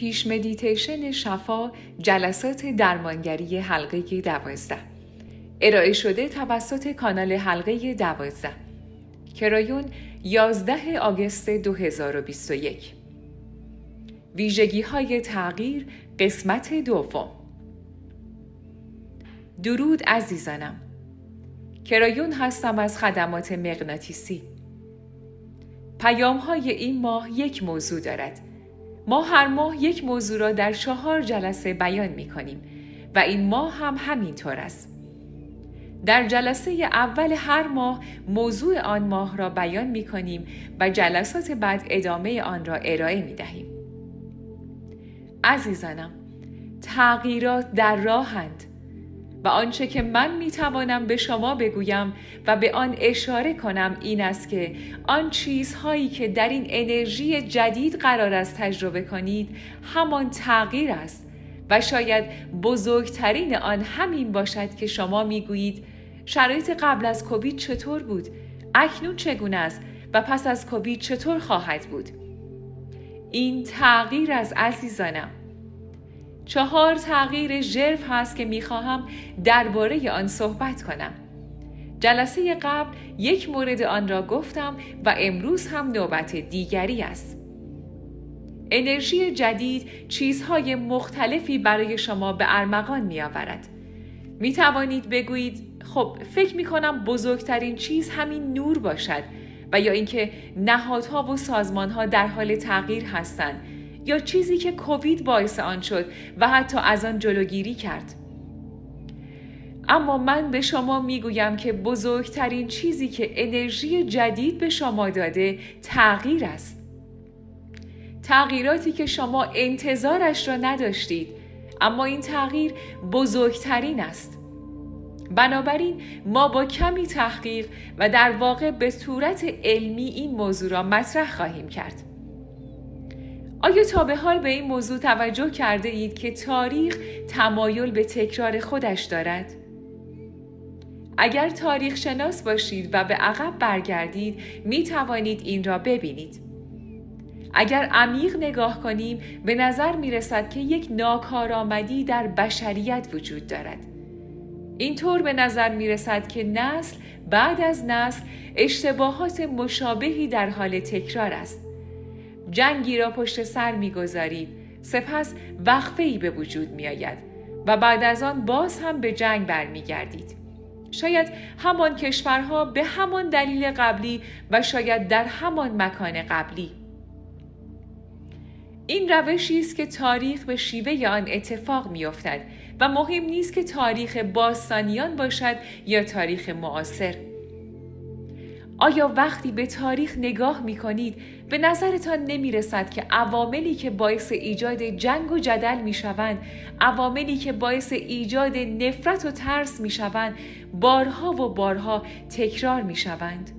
پیش مدیتیشن شفا جلسات درمانگری حلقه دوازده. ارائه شده توسط کانال حلقه دوازده. کرایون 11 آگوست 2021 ویژگی های تغییر قسمت دوم. درود عزیزانم. کرایون هستم از خدمات مغناطیسی. پیام های این ماه یک موضوع دارد. ما هر ماه یک موضوع را در چهار جلسه بیان می کنیم و این ماه هم همینطور است در جلسه اول هر ماه موضوع آن ماه را بیان می کنیم و جلسات بعد ادامه آن را ارائه می دهیم. عزیزانم تغییرات در راهند و آنچه که من می توانم به شما بگویم و به آن اشاره کنم این است که آن چیزهایی که در این انرژی جدید قرار است تجربه کنید همان تغییر است و شاید بزرگترین آن همین باشد که شما می گویید شرایط قبل از کووید چطور بود؟ اکنون چگونه است؟ و پس از کووید چطور خواهد بود؟ این تغییر از عزیزانم چهار تغییر ژرف هست که می‌خواهم درباره آن صحبت کنم. جلسه قبل یک مورد آن را گفتم و امروز هم نوبت دیگری است. انرژی جدید چیزهای مختلفی برای شما به ارمغان می آورد. می توانید بگویید خب فکر می کنم بزرگترین چیز همین نور باشد و یا اینکه نهادها و سازمانها در حال تغییر هستند یا چیزی که کووید باعث آن شد و حتی از آن جلوگیری کرد. اما من به شما می‌گویم که بزرگترین چیزی که انرژی جدید به شما داده تغییر است. تغییراتی که شما انتظارش را نداشتید اما این تغییر بزرگترین است. بنابراین ما با کمی تحقیق و در واقع به صورت علمی این موضوع را مطرح خواهیم کرد. آیا تا به حال به این موضوع توجه کرده اید که تاریخ تمایل به تکرار خودش دارد؟ اگر تاریخ شناس باشید و به عقب برگردید می توانید این را ببینید. اگر عمیق نگاه کنیم به نظر می رسد که یک ناکارآمدی در بشریت وجود دارد. اینطور به نظر می رسد که نسل بعد از نسل اشتباهات مشابهی در حال تکرار است. جنگی را پشت سر می‌گذارید. سپس وقفه ای به وجود می آید و بعد از آن باز هم به جنگ برمیگردید. شاید همان کشورها به همان دلیل قبلی و شاید در همان مکان قبلی. این روشی است که تاریخ به شیوه آن اتفاق میافتد و مهم نیست که تاریخ باستانیان باشد یا تاریخ معاصر. آیا وقتی به تاریخ نگاه می کنید به نظرتان نمی رسد که عواملی که باعث ایجاد جنگ و جدل می شوند عواملی که باعث ایجاد نفرت و ترس می شوند بارها و بارها تکرار می شوند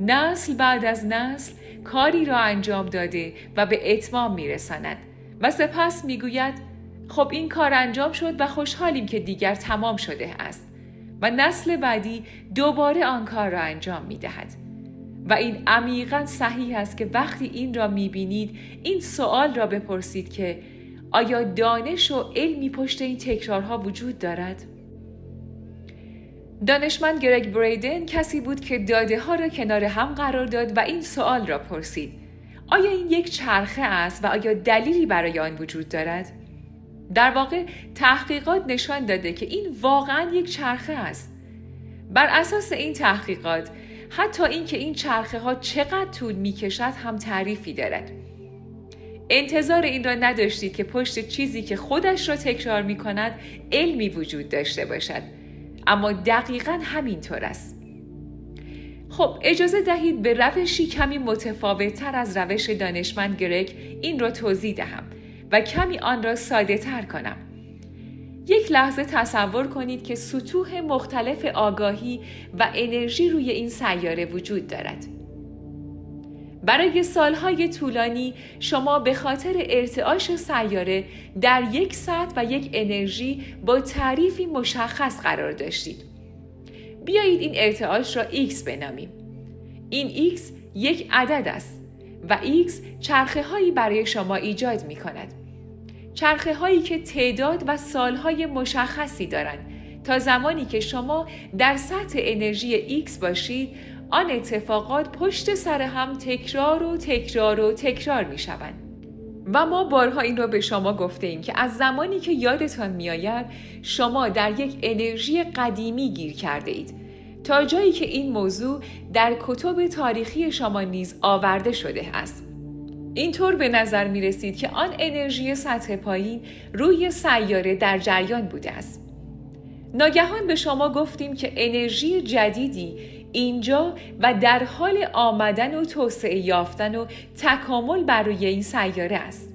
نسل بعد از نسل کاری را انجام داده و به اتمام می رسند و سپس می گوید خب این کار انجام شد و خوشحالیم که دیگر تمام شده است. و نسل بعدی دوباره آن کار را انجام می دهد. و این عمیقا صحیح است که وقتی این را می بینید این سوال را بپرسید که آیا دانش و علمی پشت این تکرارها وجود دارد؟ دانشمند گرگ بریدن کسی بود که داده ها را کنار هم قرار داد و این سوال را پرسید آیا این یک چرخه است و آیا دلیلی برای آن وجود دارد؟ در واقع تحقیقات نشان داده که این واقعا یک چرخه است. بر اساس این تحقیقات حتی اینکه این چرخه ها چقدر طول می کشد هم تعریفی دارد. انتظار این را نداشتید که پشت چیزی که خودش را تکرار می کند علمی وجود داشته باشد. اما دقیقا همینطور است. خب اجازه دهید به روشی کمی متفاوت تر از روش دانشمند گرگ این را توضیح دهم. و کمی آن را ساده تر کنم. یک لحظه تصور کنید که سطوح مختلف آگاهی و انرژی روی این سیاره وجود دارد. برای سالهای طولانی شما به خاطر ارتعاش سیاره در یک سطح و یک انرژی با تعریفی مشخص قرار داشتید. بیایید این ارتعاش را X بنامیم. این X یک عدد است و X چرخه هایی برای شما ایجاد می کند. چرخه هایی که تعداد و سالهای مشخصی دارند تا زمانی که شما در سطح انرژی X باشید آن اتفاقات پشت سر هم تکرار و تکرار و تکرار می شوند. و ما بارها این را به شما گفته ایم که از زمانی که یادتان میآید شما در یک انرژی قدیمی گیر کرده اید تا جایی که این موضوع در کتب تاریخی شما نیز آورده شده است. اینطور به نظر می رسید که آن انرژی سطح پایین روی سیاره در جریان بوده است. ناگهان به شما گفتیم که انرژی جدیدی اینجا و در حال آمدن و توسعه یافتن و تکامل بر روی این سیاره است.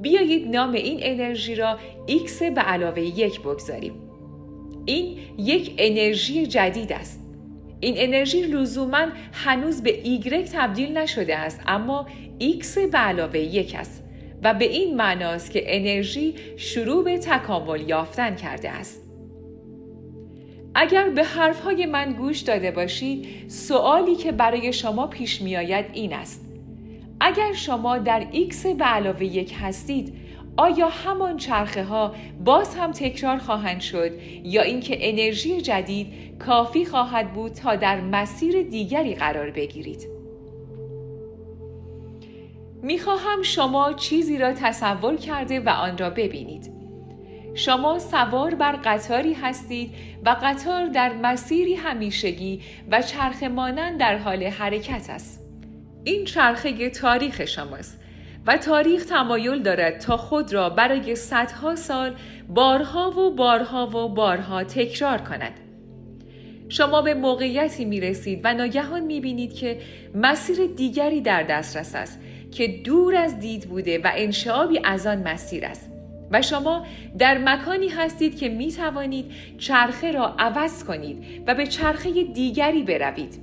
بیایید نام این انرژی را X به علاوه یک بگذاریم. این یک انرژی جدید است. این انرژی لزوما هنوز به ایگرک تبدیل نشده است اما X به علاوه یک است و به این معناست که انرژی شروع به تکامل یافتن کرده است. اگر به حرفهای من گوش داده باشید سوالی که برای شما پیش می آید این است اگر شما در X به علاوه یک هستید آیا همان چرخه ها باز هم تکرار خواهند شد یا اینکه انرژی جدید کافی خواهد بود تا در مسیر دیگری قرار بگیرید؟ می‌خواهم شما چیزی را تصور کرده و آن را ببینید. شما سوار بر قطاری هستید و قطار در مسیری همیشگی و چرخ مانند در حال حرکت است. این چرخه تاریخ شماست. و تاریخ تمایل دارد تا خود را برای صدها سال بارها و بارها و بارها تکرار کند. شما به موقعیتی می رسید و ناگهان می بینید که مسیر دیگری در دسترس است که دور از دید بوده و انشابی از آن مسیر است. و شما در مکانی هستید که می توانید چرخه را عوض کنید و به چرخه دیگری بروید.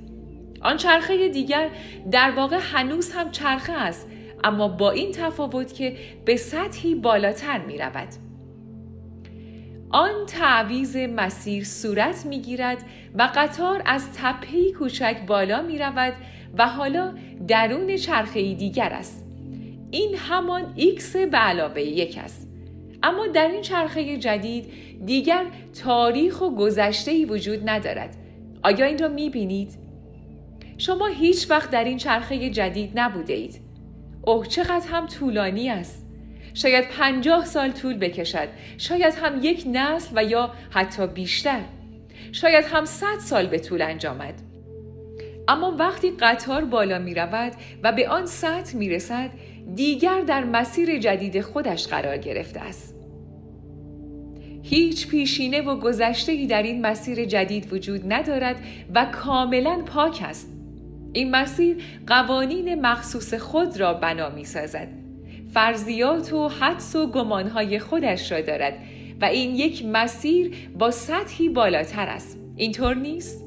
آن چرخه دیگر در واقع هنوز هم چرخه است اما با این تفاوت که به سطحی بالاتر می رود. آن تعویز مسیر صورت می گیرد و قطار از تپهی کوچک بالا می رود و حالا درون چرخه دیگر است. این همان X به علاوه یک است. اما در این چرخه جدید دیگر تاریخ و گذشته وجود ندارد. آیا این را می بینید؟ شما هیچ وقت در این چرخه جدید نبوده اید. اوه چقدر هم طولانی است. شاید پنجاه سال طول بکشد. شاید هم یک نسل و یا حتی بیشتر. شاید هم صد سال به طول انجامد. اما وقتی قطار بالا می رود و به آن سطح می رسد دیگر در مسیر جدید خودش قرار گرفته است. هیچ پیشینه و گذشته در این مسیر جدید وجود ندارد و کاملا پاک است. این مسیر قوانین مخصوص خود را بنا می سازد. فرضیات و حدس و گمانهای خودش را دارد و این یک مسیر با سطحی بالاتر است. اینطور نیست؟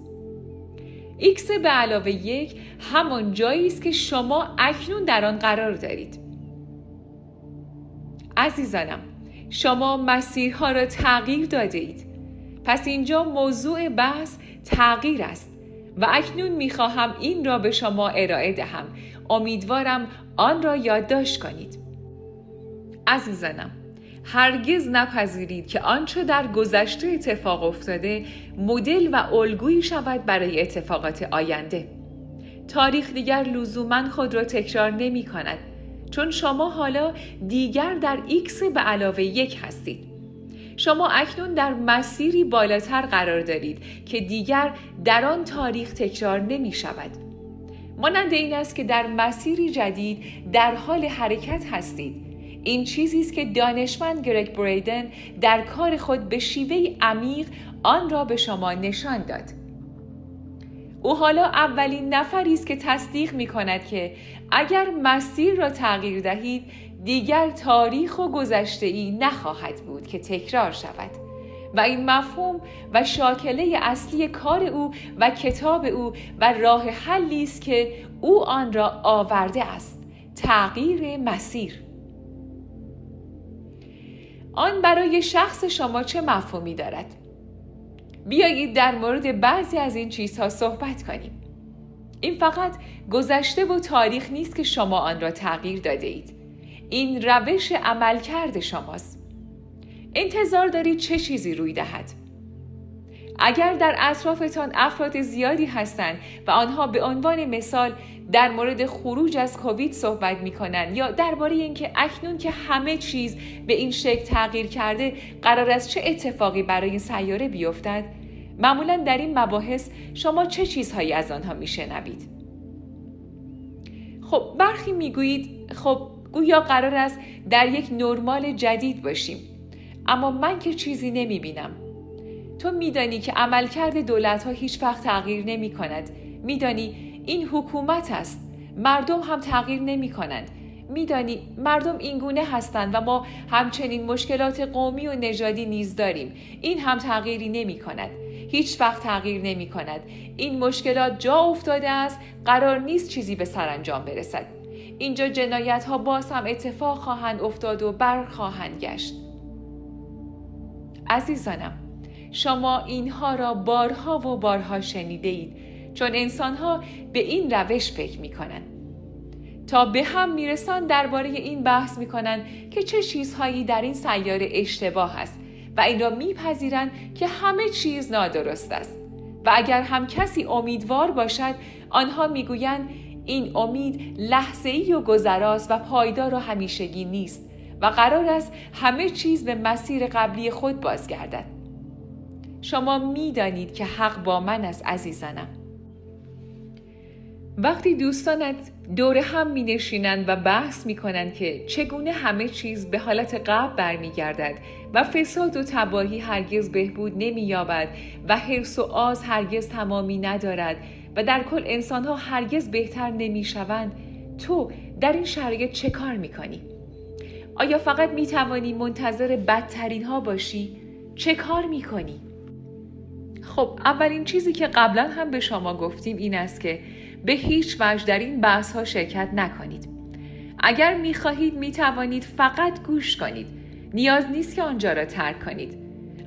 ایکس به علاوه یک همان جایی است که شما اکنون در آن قرار دارید. عزیزانم شما مسیرها را تغییر داده اید. پس اینجا موضوع بحث تغییر است و اکنون می‌خواهم این را به شما ارائه دهم. امیدوارم آن را یادداشت کنید. عزیزانم هرگز نپذیرید که آنچه در گذشته اتفاق افتاده مدل و الگویی شود برای اتفاقات آینده. تاریخ دیگر لزوما خود را تکرار نمی کند چون شما حالا دیگر در ایکس به علاوه یک هستید. شما اکنون در مسیری بالاتر قرار دارید که دیگر در آن تاریخ تکرار نمی شود. مانند این است که در مسیری جدید در حال حرکت هستید. این چیزی است که دانشمند گرگ بریدن در کار خود به شیوه عمیق آن را به شما نشان داد. او حالا اولین نفری است که تصدیق می کند که اگر مسیر را تغییر دهید دیگر تاریخ و گذشته ای نخواهد بود که تکرار شود. و این مفهوم و شاکله اصلی کار او و کتاب او و راه حلی است که او آن را آورده است. تغییر مسیر. آن برای شخص شما چه مفهومی دارد؟ بیایید در مورد بعضی از این چیزها صحبت کنیم. این فقط گذشته و تاریخ نیست که شما آن را تغییر داده اید این روش عملکرد شماست. انتظار دارید چه چیزی روی دهد؟ اگر در اطرافتان افراد زیادی هستند و آنها به عنوان مثال در مورد خروج از کووید صحبت می کنند یا درباره اینکه اکنون که همه چیز به این شکل تغییر کرده قرار است چه اتفاقی برای این سیاره بیفتد؟ معمولا در این مباحث شما چه چیزهایی از آنها میشنوید؟ خب برخی می‌گویید خب گویا قرار است در یک نرمال جدید باشیم. اما من که چیزی نمی بینم تو میدانی که عملکرد دولت ها هیچ وقت تغییر نمی کند میدانی این حکومت است. مردم هم تغییر نمی کنند میدانی مردم اینگونه هستند و ما همچنین مشکلات قومی و نژادی نیز داریم. این هم تغییری نمی کند هیچ وقت تغییر نمی کند این مشکلات جا افتاده است. قرار نیست چیزی به سرانجام برسد. اینجا جنایت ها باز هم اتفاق خواهند افتاد و بر خواهند گشت عزیزانم شما اینها را بارها و بارها شنیده اید چون انسانها به این روش فکر می کنند. تا به هم میرسان درباره این بحث می‌کنند که چه چیزهایی در این سیاره اشتباه است و این را میپذیرند که همه چیز نادرست است و اگر هم کسی امیدوار باشد آنها می‌گویند این امید لحظه ای و گذراست و پایدار و همیشگی نیست و قرار است همه چیز به مسیر قبلی خود بازگردد. شما می‌دانید که حق با من است عزیزانم. وقتی دوستانت دور هم می نشینند و بحث می کنند که چگونه همه چیز به حالت قبل برمیگردد و فساد و تباهی هرگز بهبود نمی یابد و حرس و آز هرگز تمامی ندارد و در کل انسانها هرگز بهتر نمی شوند تو در این شرایط چه کار می کنی؟ آیا فقط می توانی منتظر بدترین ها باشی؟ چه کار می کنی؟ خب اولین چیزی که قبلا هم به شما گفتیم این است که به هیچ وجه در این بحث ها شرکت نکنید. اگر می خواهید می توانید فقط گوش کنید. نیاز نیست که آنجا را ترک کنید.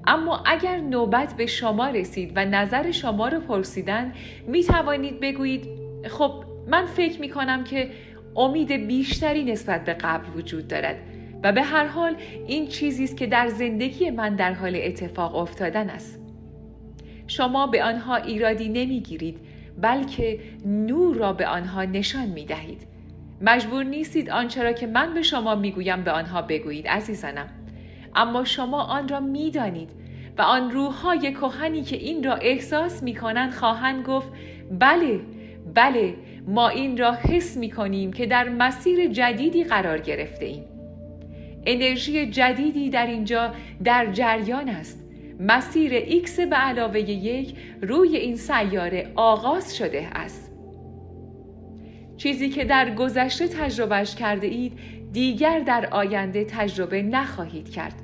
اما اگر نوبت به شما رسید و نظر شما را پرسیدن می توانید بگویید خب من فکر می کنم که امید بیشتری نسبت به قبل وجود دارد و به هر حال این چیزی است که در زندگی من در حال اتفاق افتادن است. شما به آنها ایرادی نمی‌گیرید بلکه نور را به آنها نشان می دهید. مجبور نیستید آنچه را که من به شما می‌گویم به آنها بگویید عزیزانم اما شما آن را می‌دانید و آن روحهای کهنی که این را احساس می کنند خواهند گفت بله بله ما این را حس می کنیم که در مسیر جدیدی قرار گرفته ایم. انرژی جدیدی در اینجا در جریان است. مسیر ایکس به علاوه یک روی این سیاره آغاز شده است. چیزی که در گذشته تجربهش کرده اید دیگر در آینده تجربه نخواهید کرد.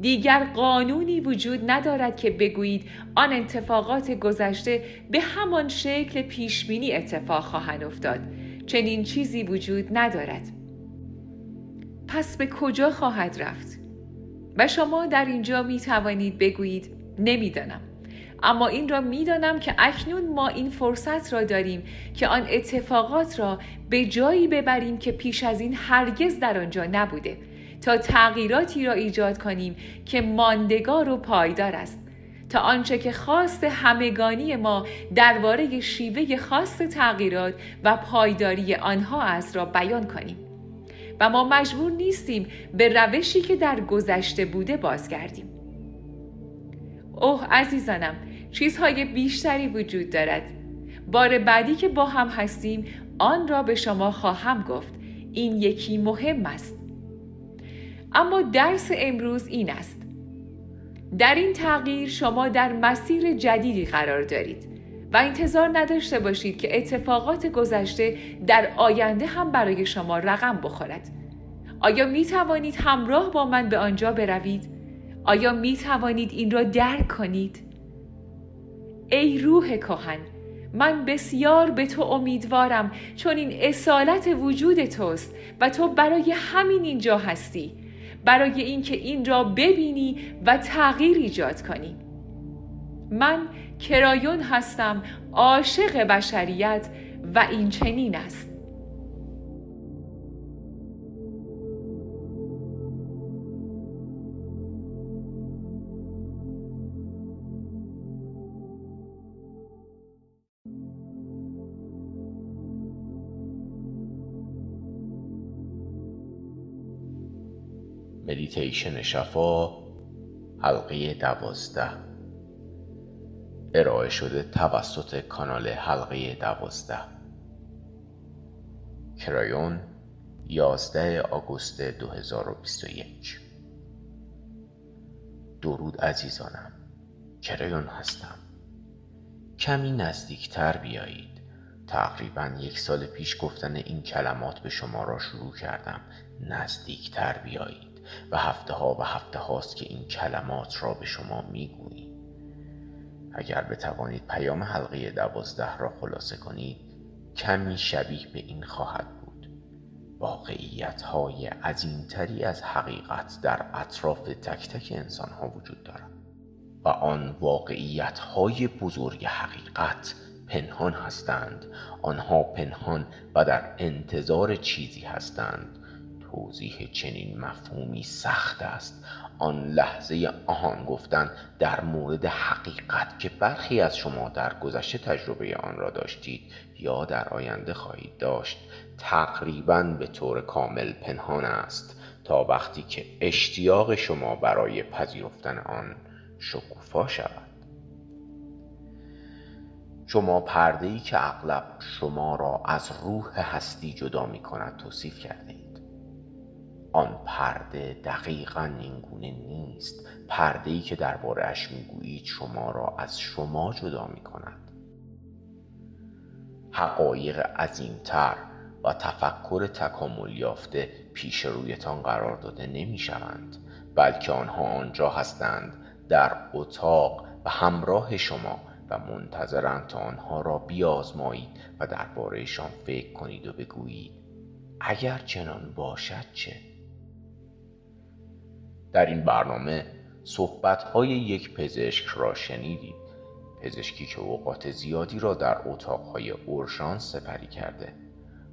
دیگر قانونی وجود ندارد که بگویید آن اتفاقات گذشته به همان شکل پیشبینی اتفاق خواهند افتاد. چنین چیزی وجود ندارد. پس به کجا خواهد رفت؟ و شما در اینجا می توانید بگویید نمی‌دانم. اما این را می‌دانم که اکنون ما این فرصت را داریم که آن اتفاقات را به جایی ببریم که پیش از این هرگز در آنجا نبوده. تا تغییراتی را ایجاد کنیم که ماندگار و پایدار است. تا آنچه که خواست همگانی ما درباره شیوه خاص تغییرات و پایداری آنها است را بیان کنیم. و ما مجبور نیستیم به روشی که در گذشته بوده بازگردیم. اوه عزیزانم چیزهای بیشتری وجود دارد. بار بعدی که با هم هستیم آن را به شما خواهم گفت. این یکی مهم است. اما درس امروز این است. در این تغییر شما در مسیر جدیدی قرار دارید و انتظار نداشته باشید که اتفاقات گذشته در آینده هم برای شما رقم بخورد. آیا می توانید همراه با من به آنجا بروید؟ آیا می توانید این را درک کنید؟ ای روح کهن من بسیار به تو امیدوارم چون این اصالت وجود توست و تو برای همین اینجا هستی برای اینکه این را ببینی و تغییر ایجاد کنی. من کرایون هستم عاشق بشریت و این چنین است. مدیتیشن شفا حلقه دوازده. ارائه شده توسط کانال حلقه دوازده. کرایون 11 آگوست 2021 درود عزیزانم. کرایون هستم. کمی نزدیکتر بیایید. تقریبا یک سال پیش گفتن این کلمات به شما را شروع کردم. نزدیکتر بیایید. و هفته ها و هفته هاست که این کلمات را به شما می‌گوییم. اگر بتوانید پیام حلقه دوازده را خلاصه کنید کمی شبیه به این خواهد بود. واقعیت های عظیمتری از حقیقت در اطراف تک تک انسان ها وجود دارد و آن واقعیت های بزرگ حقیقت پنهان هستند. آنها پنهان و در انتظار چیزی هستند. توضیح چنین مفهومی سخت است. آن لحظه آهان گفتن در مورد حقیقت که برخی از شما در گذشته تجربه آن را داشتید یا در آینده خواهید داشت تقریبا به طور کامل پنهان است تا وقتی که اشتیاق شما برای پذیرفتن آن شکوفا شود. شما پرده ای که اغلب شما را از روح هستی جدا می کند توصیف کرده آن پرده دقیقا اینگونه نیست. پرده ای که دربارهاش می‌گویید شما را از شما جدا می کند حقایق عظیمتر و تفکر تکامل یافته پیش رویتان قرار داده نمی شوند بلکه آنها آنجا هستند در اتاق و همراه شما و منتظرند تا آنها را بیازمایید و دربارهشان فکر کنید و بگویید اگر چنان باشد چه؟ در این برنامه صحبت های یک پزشک را شنیدید پزشکی که اوقات زیادی را در اتاقهای اورژانس سپری کرده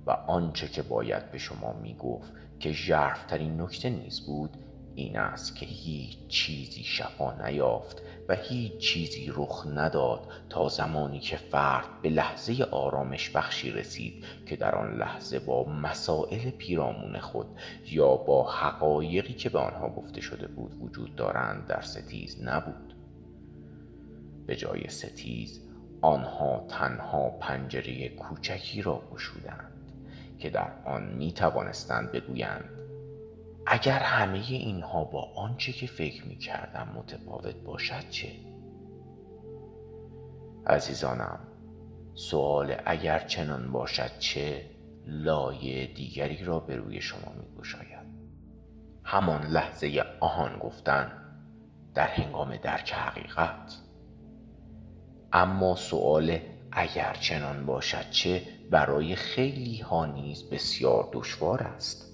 و آنچه که باید به شما می گفت که ژرفترین نکته نیز بود این است که هیچ چیزی شفا نیافت و هیچ چیزی رخ نداد تا زمانی که فرد به لحظه آرامش بخشی رسید که در آن لحظه با مسائل پیرامون خود یا با حقایقی که به آنها گفته شده بود وجود دارند در ستیز نبود. به جای ستیز آنها تنها پنجره کوچکی را گشودند که در آن می توانستند بگویند اگر همه اینها با آنچه که فکر می کردم متفاوت باشد چه؟ عزیزانم سوال اگر چنان باشد چه لایه دیگری را به روی شما می گوشاید همان لحظه آهان گفتن در هنگام درک حقیقت. اما سوال اگر چنان باشد چه برای خیلی ها نیز بسیار دشوار است.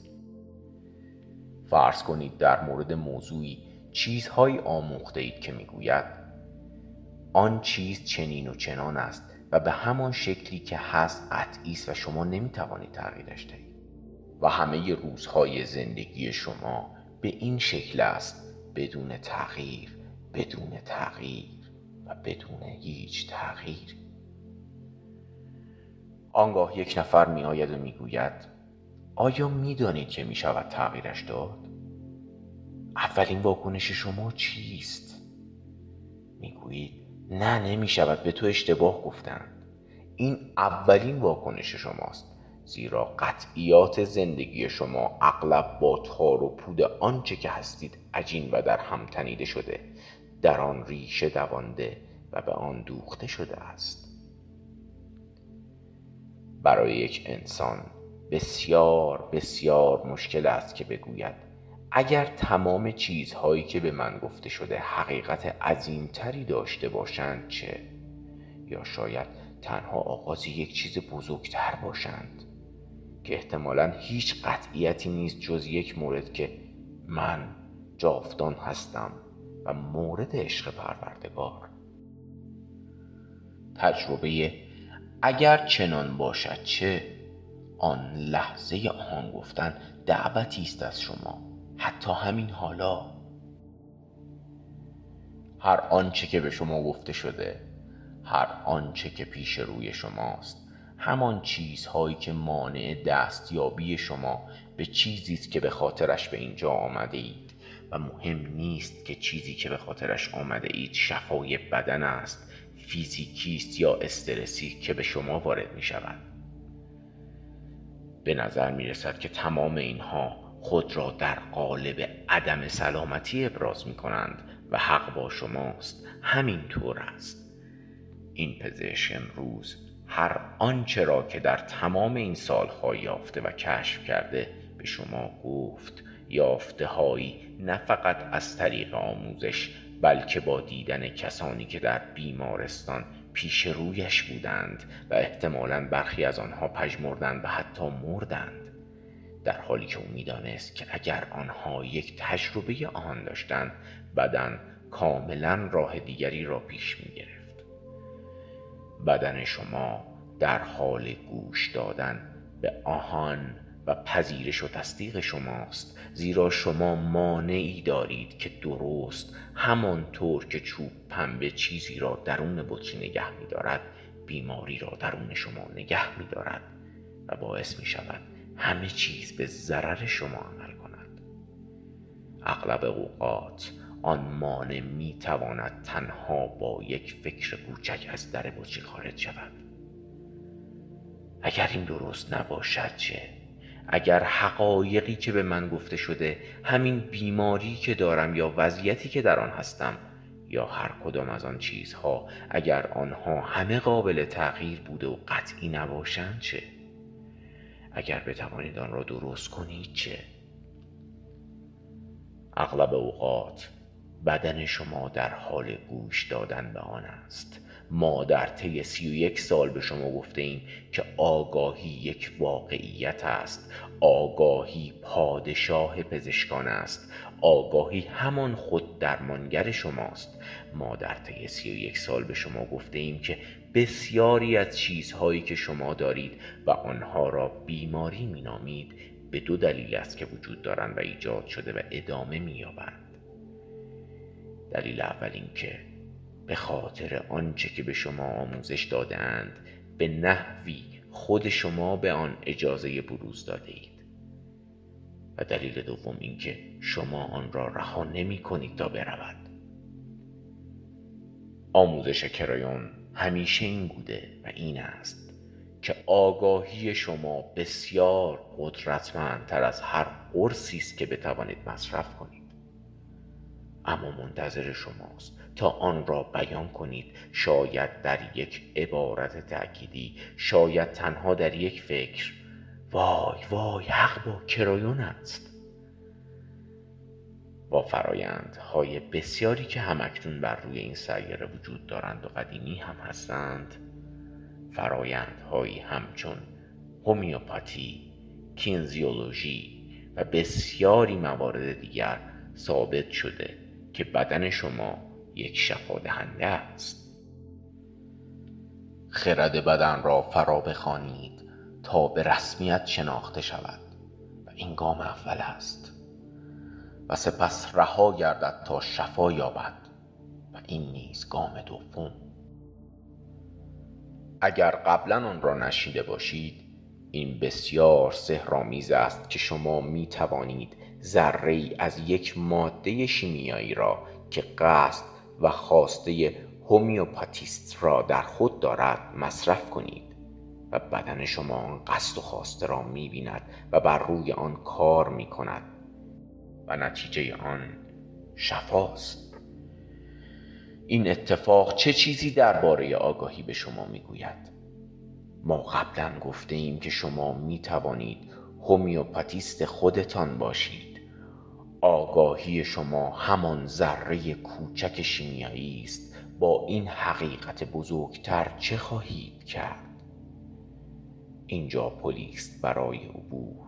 فرض کنید در مورد موضوعی چیزهایی آموخته اید که می‌گوید. آن چیز چنین و چنان است و به همان شکلی که هست قطعی است و شما نمی‌توانید تغییرش دهید و همه روزهای زندگی شما به این شکل است بدون تغییر بدون تغییر و بدون هیچ تغییر. آنگاه یک نفر می آید و می‌گوید آیا می‌دانید که می شود تغییرش داد؟ اولین واکنش شما چیست؟ می‌گویید نه نمی شود به تو اشتباه گفتند این اولین واکنش شماست زیرا قطعیات زندگی شما اغلب با تار و پود آنچه که هستید عجین و در هم تنیده شده در آن ریشه دوانده و به آن دوخته شده است برای یک انسان بسیار بسیار مشکل است که بگوید. اگر تمام چیزهایی که به من گفته شده حقیقت عظیمتری داشته باشند چه؟ یا شاید تنها آغاز یک چیز بزرگتر باشند که احتمالا هیچ قطعیتی نیست جز یک مورد که من جاودان هستم و مورد عشق پروردگار. تجربه اگر چنان باشد چه؟ آن لحظه آن گفتن دعوتی است از شما. حتی همین حالا. هر آنچه که به شما گفته شده هر آنچه که پیش روی شماست همان چیزهایی که مانع دستیابی شما به چیزی است که به خاطرش به اینجا آمده اید. و مهم نیست که چیزی که به خاطرش آمده اید شفای بدن است فیزیکی است یا استرسی که به شما وارد می شود به نظر می رسد که تمام اینها خود را در قالب عدم سلامتی ابراز می کنند و حق با شماست. همینطور است. این پزشک امروز هر آنچه را که در تمام این سالها یافته و کشف کرده به شما گفت یافته هایی نه فقط از طریق آموزش بلکه با دیدن کسانی که در بیمارستان پیش رویش بودند و احتمالا برخی از آنها پژمردند و حتی مردند. در حالی که او می‌دانست که اگر آنها یک تجربه آن داشتند بدن کاملا راه دیگری را پیش می گرفت بدن شما در حال گوش دادن به آهان و پذیرش و تصدیق شماست. زیرا شما مانعی دارید که درست همانطور که چوب پنبه چیزی را درون بطری نگه می دارد بیماری را درون شما نگه می دارد و باعث می شود همه چیز به ضرر شما عمل کند. اغلب اوقات آن مانع می تواند تنها با یک فکر کوچک از در بطری خارج شود. اگر این درست نباشد چه؟ اگر حقایقی که به من گفته شده همین بیماری که دارم یا وضعیتی که در آن هستم یا هر کدام از آن چیزها اگر آنها همه قابل تغییر بوده و قطعی نباشند چه؟ اگر بتوانید آن را درست کنید چه؟ اغلب اوقات بدن شما در حال گوش دادن به آن است. ما در طی سی و یک سال به شما گفته ایم که آگاهی یک واقعیت است. آگاهی پادشاه پزشکان است. آگاهی همان خود درمانگر شماست. ما در طی سی و یک سال به شما گفته ایم که بسیاری از چیزهایی که شما دارید و آنها را بیماری مینامید به دو دلیل است که وجود دارند و ایجاد شده و ادامه مییابند. دلیل اول این که به خاطر آنچه که به شما آموزش دادند به نحوی خود شما به آن اجازه بروز داده اید و دلیل دوم اینکه شما آن را رها نمی کنید تا برود. آموزش کرایون همیشه این بوده و این است که آگاهی شما بسیار قدرتمندتر از هر قرصی است که بتوانید مصرف کنید. اما منتظر شماست تا آن را بیان کنید. شاید در یک عبارت تأکیدی شاید تنها در یک فکر. وای وای حق با کرایون است. با فرایندهای بسیاری که همکنون بر روی این سیاره وجود دارند و قدیمی هم هستند فرایندهایی همچون هومیوپاتی کینزیولوژی و بسیاری موارد دیگر ثابت شده که بدن شما یک شفا دهنده است. خرد بدن را فرا بخوانید تا به رسمیت شناخته شود و این گام اول است. و سپس رها گردد تا شفا یابد و این نیز گام دوم. اگر قبلا آن را نشیده باشید این بسیار سهرامیز است که شما می توانید ذره از یک ماده شیمیایی را که قصد و خواسته هومیوپاتیست را در خود دارد مصرف کنید و بدن شما آن قصد و خواسته را می بیند و بر روی آن کار می کند و نتیجه آن شفاست این اتفاق چه چیزی درباره آگاهی به شما می گوید؟ ما قبلا گفته ایم که شما می توانید هومیوپاتیست خودتان باشید آگاهی شما همان ذره کوچک شیمیایی است. با این حقیقت بزرگتر چه خواهید کرد؟ اینجا پلیس برای عبور.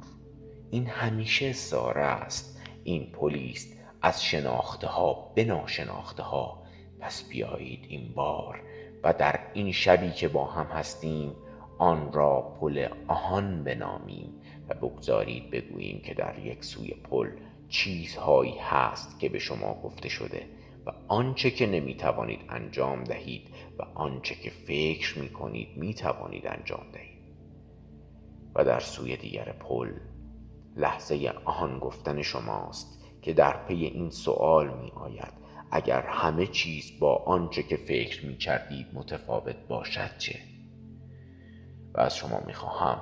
این همیشه ساره است. این پلیس از شناخته ها به ناشناخته ها پس بیایید این بار و در این شبی که با هم هستیم آن را پل آهان بنامیم و بگذارید بگوییم که در یک سوی پل چیزهایی هست که به شما گفته شده و آنچه که نمی توانید انجام دهید و آنچه که فکر می کنید می توانید انجام دهید. و در سوی دیگر پل لحظه آن گفتن شماست که در پی این سوال می آید اگر همه چیز با آنچه که فکر می کردید متفاوت باشد چه؟ و از شما می خواهم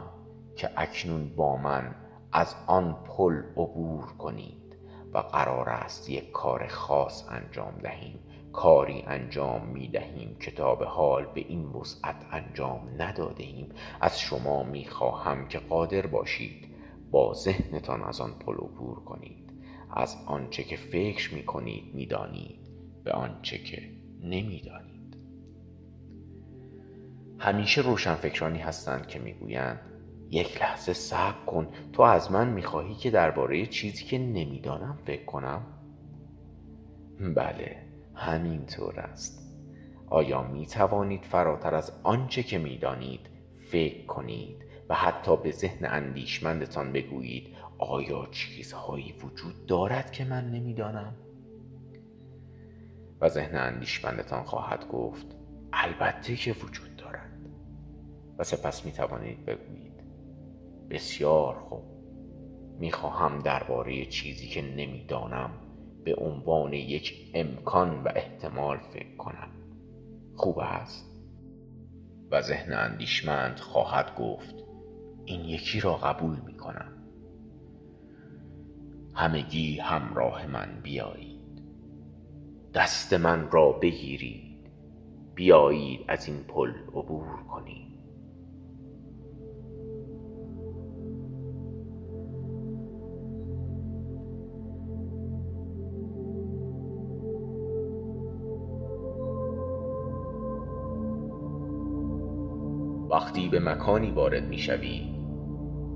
که اکنون با من از آن پل عبور کنید و قرار است یک کار خاص انجام دهیم. کاری انجام می دهیم که تا به حال به این وسعت انجام نداده ایم از شما می خواهم که قادر باشید با ذهنتان از آن پل عبور کنید. از آنچه که فکر می کنید می دانید به آنچه که نمی دانید. همیشه روشنفکرانی هستند که می‌گویند یک لحظه صبر کن. تو از من می‌خواهی که درباره چیزی که نمی‌دانم فکر کنم؟ بله همینطور است. آیا می توانید فراتر از آنچه که می‌دانید فکر کنید و حتی به ذهن اندیشمندتان بگویید آیا چیزهایی وجود دارد که من نمی‌دانم؟ و ذهن اندیشمندتان خواهد گفت البته که وجود دارد. و سپس می توانید بگویید. بسیار خوب. می خواهم درباره چیزی که نمی‌دانم به عنوان یک امکان و احتمال فکر کنم. خوب است. و ذهن اندیشمند خواهد گفت این یکی را قبول می کنم همگی همراه من بیایید. دست من را بگیرید. بیایید از این پل عبور کنید وقتی به مکانی وارد می شوید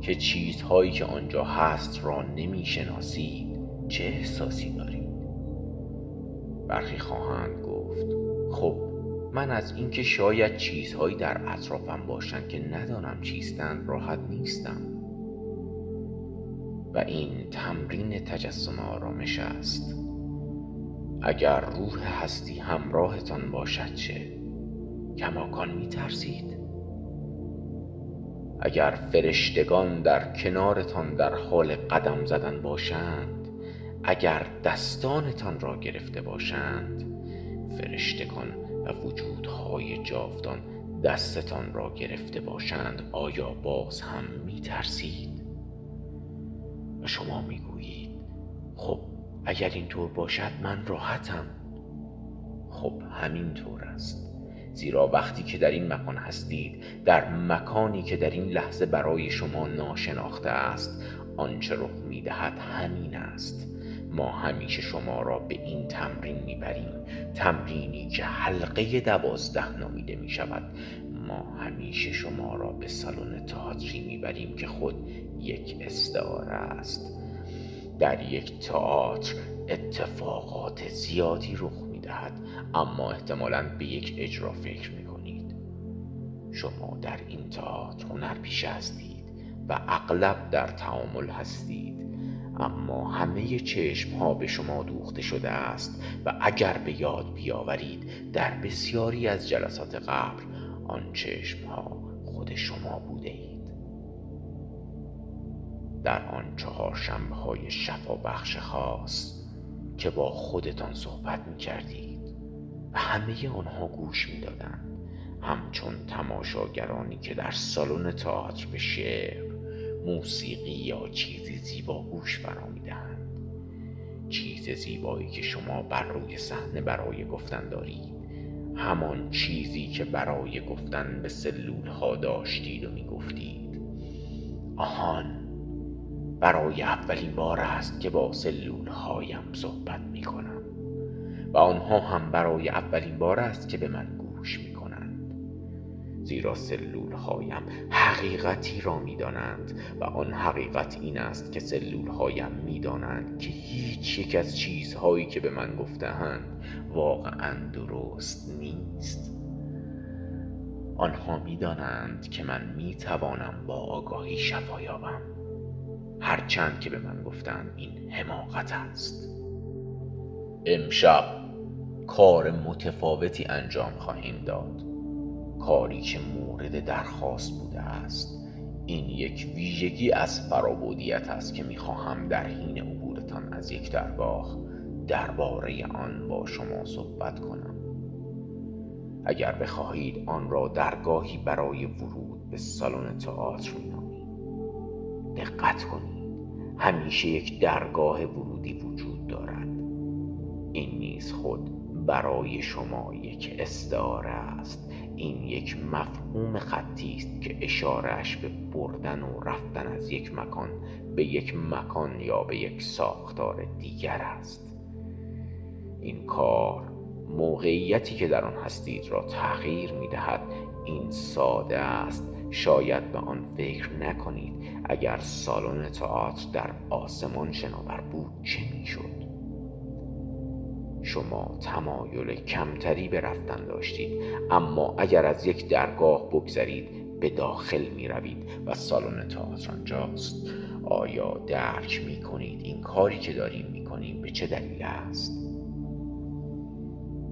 که چیزهایی که آنجا هست را نمی شناسید چه احساسی دارید؟ برخی خواهند گفت خب من از اینکه شاید چیزهایی در اطرافم باشند که ندانم چیستند راحت نیستم. و این تمرین تجسم آرامش است. اگر روح هستی همراهتان باشد چه؟ کماکان می ترسید اگر فرشتگان در کنارتان در حال قدم زدن باشند اگر دستانتان را گرفته باشند فرشتگان و وجودهای جاودان دستتان را گرفته باشند آیا باز هم می ترسید؟ و شما می گویید خب اگر اینطور باشد من راحتم خب همینطور است زیرا وقتی که در این مکان هستید در مکانی که در این لحظه برای شما ناشناخته است آنچه رخ می دهد همین است. ما همیشه شما را به این تمرین می‌بریم تمرینی که حلقه دوازده نامیده می شود ما همیشه شما را به سالن تئاتری می‌بریم که خود یک استعاره است. در یک تئاتر اتفاقات زیادی رخ می‌دهد. اما احتمالا به یک اجرا فکر می‌کنید. شما در این تئاتر هنرپیشه هستید و اغلب در تعامل هستید. اما همه چشم ها به شما دوخته شده است و اگر به یاد بیاورید در بسیاری از جلسات قبل آن چشم ها خود شما بوده اید در آن چهار شنبه های شفا بخش خاص که با خودتان صحبت می کردید و همه آنها گوش می دادن. همچون تماشاگرانی که در سالن تئاتر به شعر موسیقی یا چیزی زیبا گوش فرا می‌دهند چیز زیبایی که شما بر روی صحنه برای گفتن دارید. همان چیزی که برای گفتن به سلول ها داشتید و می‌گفتید. آهان برای اولین بار است که با سلول هایم صحبت می کنم و آنها هم برای اولین بار است که به من گوش می زیرا سلول هایم حقیقتی را می دانند و آن حقیقت این است که سلول هایم می دانند که هیچ یک از چیزهایی که به من گفتهاند واقعا درست نیست. آنها می‌دانند که من می‌توانم با آگاهی شفا یابم. هرچند که به من گفتند این حماقت است. امشب کار متفاوتی انجام خواهیم داد. کاری که مورد درخواست بوده است. این یک ویژگی از فرابودیت است که می‌خواهم در حین عبورتان از یک درگاه درباره آن با شما صحبت کنم. اگر بخواهید آن را درگاهی برای ورود به سالن تئاتر مینامید دقت کنید. همیشه یک درگاه ورودی وجود دارد. این نیز خود برای شما یک استعاره است. این یک مفهوم خطی است که اشارهش به بردن و رفتن از یک مکان به یک مکان یا به یک ساختار دیگر است. این کار موقعیتی که در آن هستید را تغییر می دهد این ساده است. شاید به آن فکر نکنید اگر سالن تئاتر در آسمان شناور بود چه می‌شد؟ شما تمایل کمتری به رفتن داشتید اما اگر از یک درگاه بگذرید به داخل می روید و سالن تئاتر آنجاست. آیا درک می کنید این کاری که داریم می کنیم به چه دلیل است؟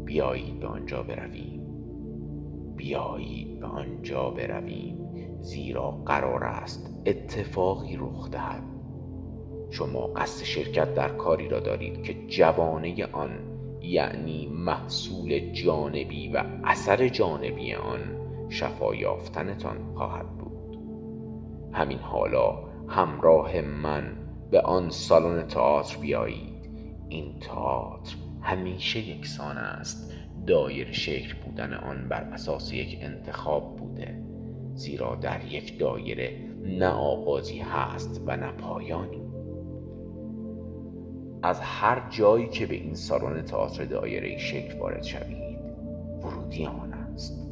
بیایید به آنجا برویم. بیایید به آنجا برویم. زیرا قرار است اتفاقی رخ دهد. شما قصد شرکت در کاری را دارید که جوانه آن یعنی محصول جانبی و اثر جانبی آن شفا یافتنتان خواهد بود. همین حالا همراه من به آن سالن تئاتر بیایید. این تئاتر همیشه یکسان است. دایر شکل بودن آن بر اساس یک انتخاب بوده. زیرا در یک دایره نه آغازی هست و نه پایانی از هر جایی که به این سالن تئاتر دایره شکل وارد شوید ورودی آن است.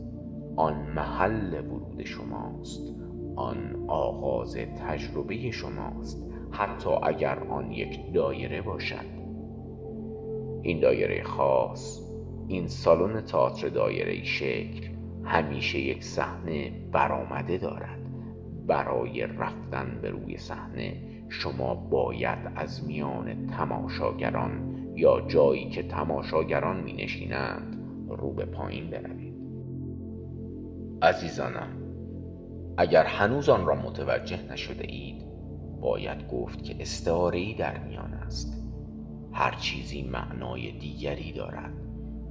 آن محل ورود شماست. آن آغاز تجربه شماست. حتی اگر آن یک دایره باشد. این دایره خاص این سالن تئاتر دایره شکل همیشه یک صحنه برآمده دارد. برای رفتن به روی صحنه شما باید از میان تماشاگران یا جایی که تماشاگران می نشینند رو به پایین بروید. عزیزانم اگر هنوز آن را متوجه نشده اید باید گفت که استعاره در میان است. هر چیزی معنای دیگری دارد.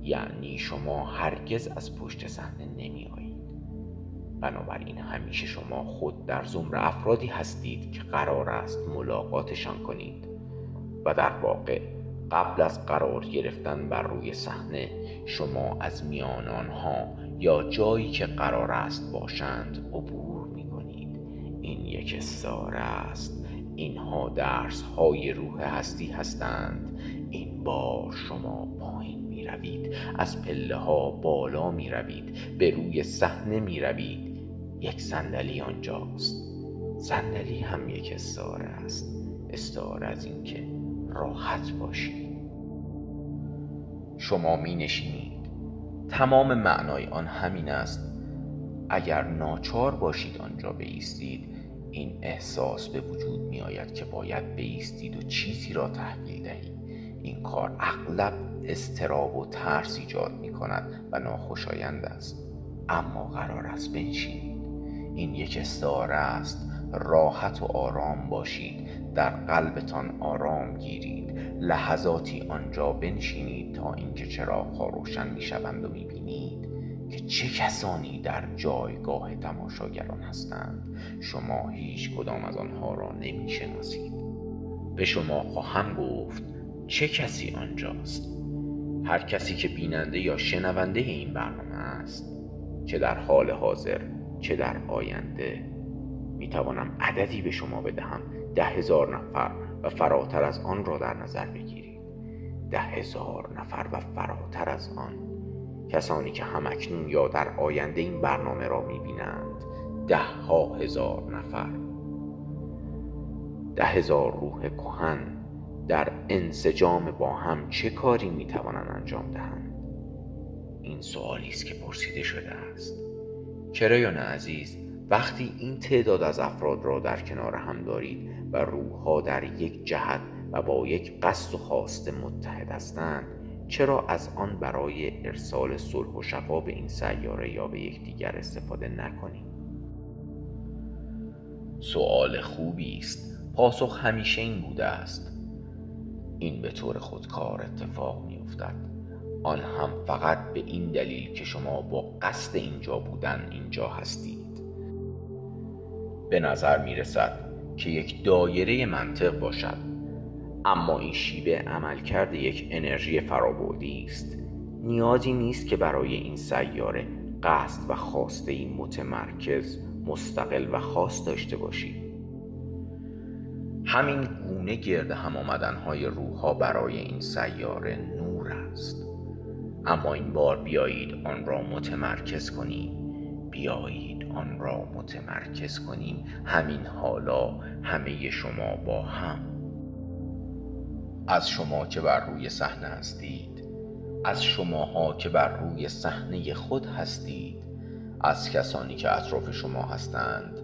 یعنی شما هرگز از پشت صحنه نمی آیید بنابراین همیشه شما خود در زمر افرادی هستید که قرار است ملاقاتشان کنید و در واقع قبل از قرار گرفتن بر روی صحنه شما از میان آنها یا جایی که قرار است باشند عبور می کنید این یک استعاره است. اینها درس های روح هستی هستند. این بار شما روید از پله ها بالا می روید به روی صحنه می روید یک صندلی آنجاست. صندلی هم یک استعاره است. استعاره از اینکه راحت باشید. شما می نشینید تمام معنای آن همین است. اگر ناچار باشید آنجا بیستید این احساس به وجود می آید که باید بیستید و چیزی را تحویل دهید. این کار اغلب استراب و ترس ایجاد می کند و ناخوشایند است. اما قرار است بنشینید. این یک استعاره است. راحت و آرام باشید. در قلبتان آرام گیرید. لحظاتی آنجا بنشینید تا اینکه چراغها روشن می‌شوند و می‌بینید که چه کسانی در جایگاه تماشاگران هستند. شما هیچ کدام از آنها را نمی‌شناسید. به شما خواهم گفت چه کسی آنجاست. هر کسی که بیننده یا شنونده این برنامه است چه در حال حاضر چه در آینده می توانم عددی به شما بدهم ده هزار نفر و فراتر از آن را در نظر بگیرید. ده هزار نفر و فراتر از آن. کسانی که همکنون یا در آینده این برنامه را می بینند ده ها هزار نفر. ده هزار روح کهن در انسجام با هم چه کاری می توانند انجام دهند؟ این سوالی است که پرسیده شده است. کرایان عزیز وقتی این تعداد از افراد را در کنار هم دارید و روحها در یک جهت و با یک قصد و خواست متحد هستند چرا از آن برای ارسال صلح و شفا به این سیاره یا به یکدیگر استفاده نکنیم سؤال خوبی است. پاسخ همیشه این بوده است. این به طور خودکار اتفاق می افتد آن هم فقط به این دلیل که شما با قصد اینجا بودن اینجا هستید. به نظر می رسد که یک دایره منطق باشد. اما این شیوه عملکرد یک انرژی فرابودی است. نیازی نیست که برای این سیاره قصد و خواسته این متمرکز مستقل و خاص داشته باشید همین گونه گرد هم آمدن های روح برای این سیاره نور است؟ اما این بار بیایید آن را متمرکز کنیم. بیایید آن را متمرکز کنیم. همین حالا همه شما با هم. از شما که بر روی صحنه هستید از شماها که بر روی صحنه خود هستید از کسانی که اطراف شما هستند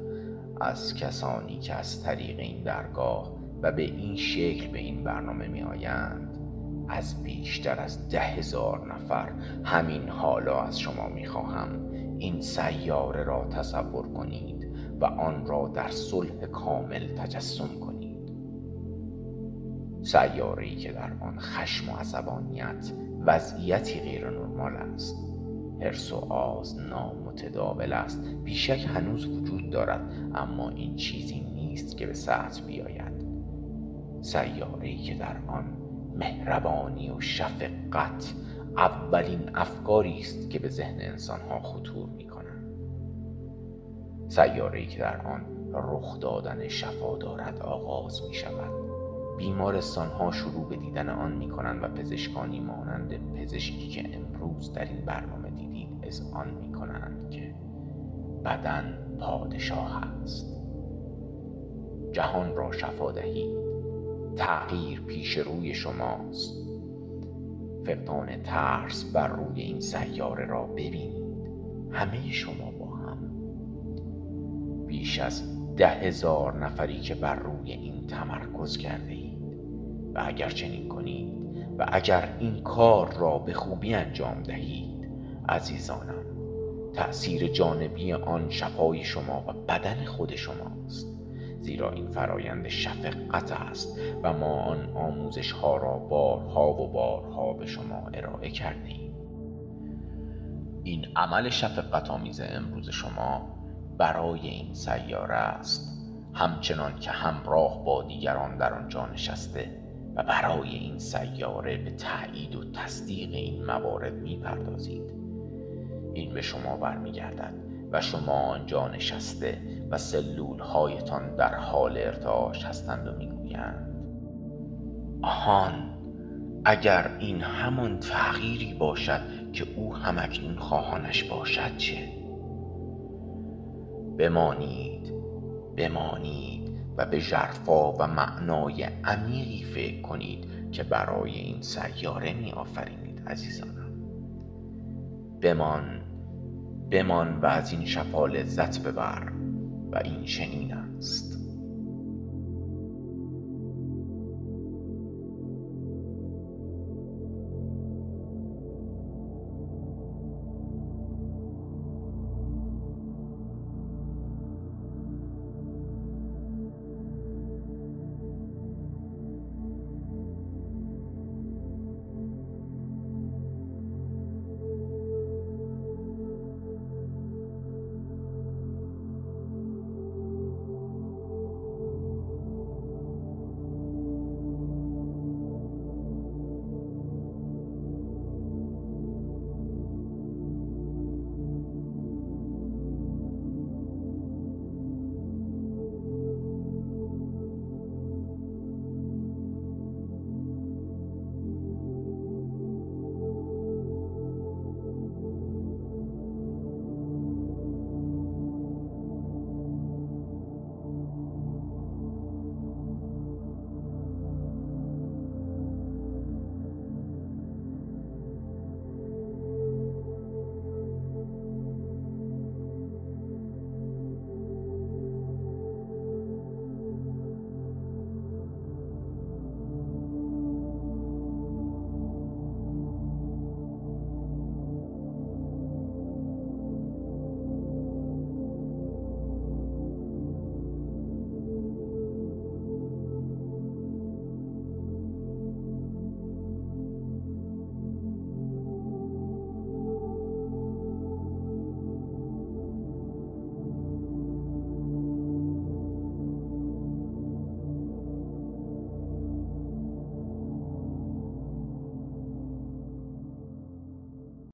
از کسانی که از طریق این درگاه و به این شکل به این برنامه می آیند از بیشتر از ده هزار نفر همین حالا از شما می خواهم این سیاره را تصور کنید و آن را در صلح کامل تجسم کنید. سیاره ای که در آن خشم و عصبانیت وضعیتی غیر نرمال است. حرس و آز نامتداول است. بیشک هنوز وجود دارد اما این چیزی نیست که به سطح بیاید. سیاره که در آن مهربانی و شفقت اولین افکاری است که به ذهن انسانها خطور می کنند سیاره که در آن رخ دادن شفا دارد آغاز می شود بیمارستان ها شروع به دیدن آن می کنند و پزشکانی مانند پزشکی که امروز در این برنامه دیدید از آن می کنند که بدن پادشاه است. جهان را شفا دهید تغییر پیش روی شماست. فقدان ترس بر روی این سیاره را ببینید همه شما با هم. بیش از ده هزار نفری که بر روی این تمرکز کرده اید. و اگر چنین کنید و اگر این کار را به خوبی انجام دهید عزیزانم تأثیر جانبی آن شفای شما و بدن خود شماست. زیرا این فرایند شفقت است و ما آن آموزش ها را بارها و بارها به شما ارائه کردیم. این عمل شفقت آمیز امروز شما برای این سیاره است همچنان که همراه با دیگران در آنجا نشسته و برای این سیاره به تایید و تصدیق این موارد می‌پردازید. این به شما برمیگردد. و شما آنجا نشسته و سلول هایتان در حال ارتعاش هستند و می‌گویند آهان اگر این همان تغییری باشد که او همکنون خواهانش باشد چه؟ بمانید بمانید و به جرفا و معنای عمیقی فکر کنید که برای این سیاره می آفرینید عزیزانم. بمان بمان و از این شفا لذت ببر و این چنین است.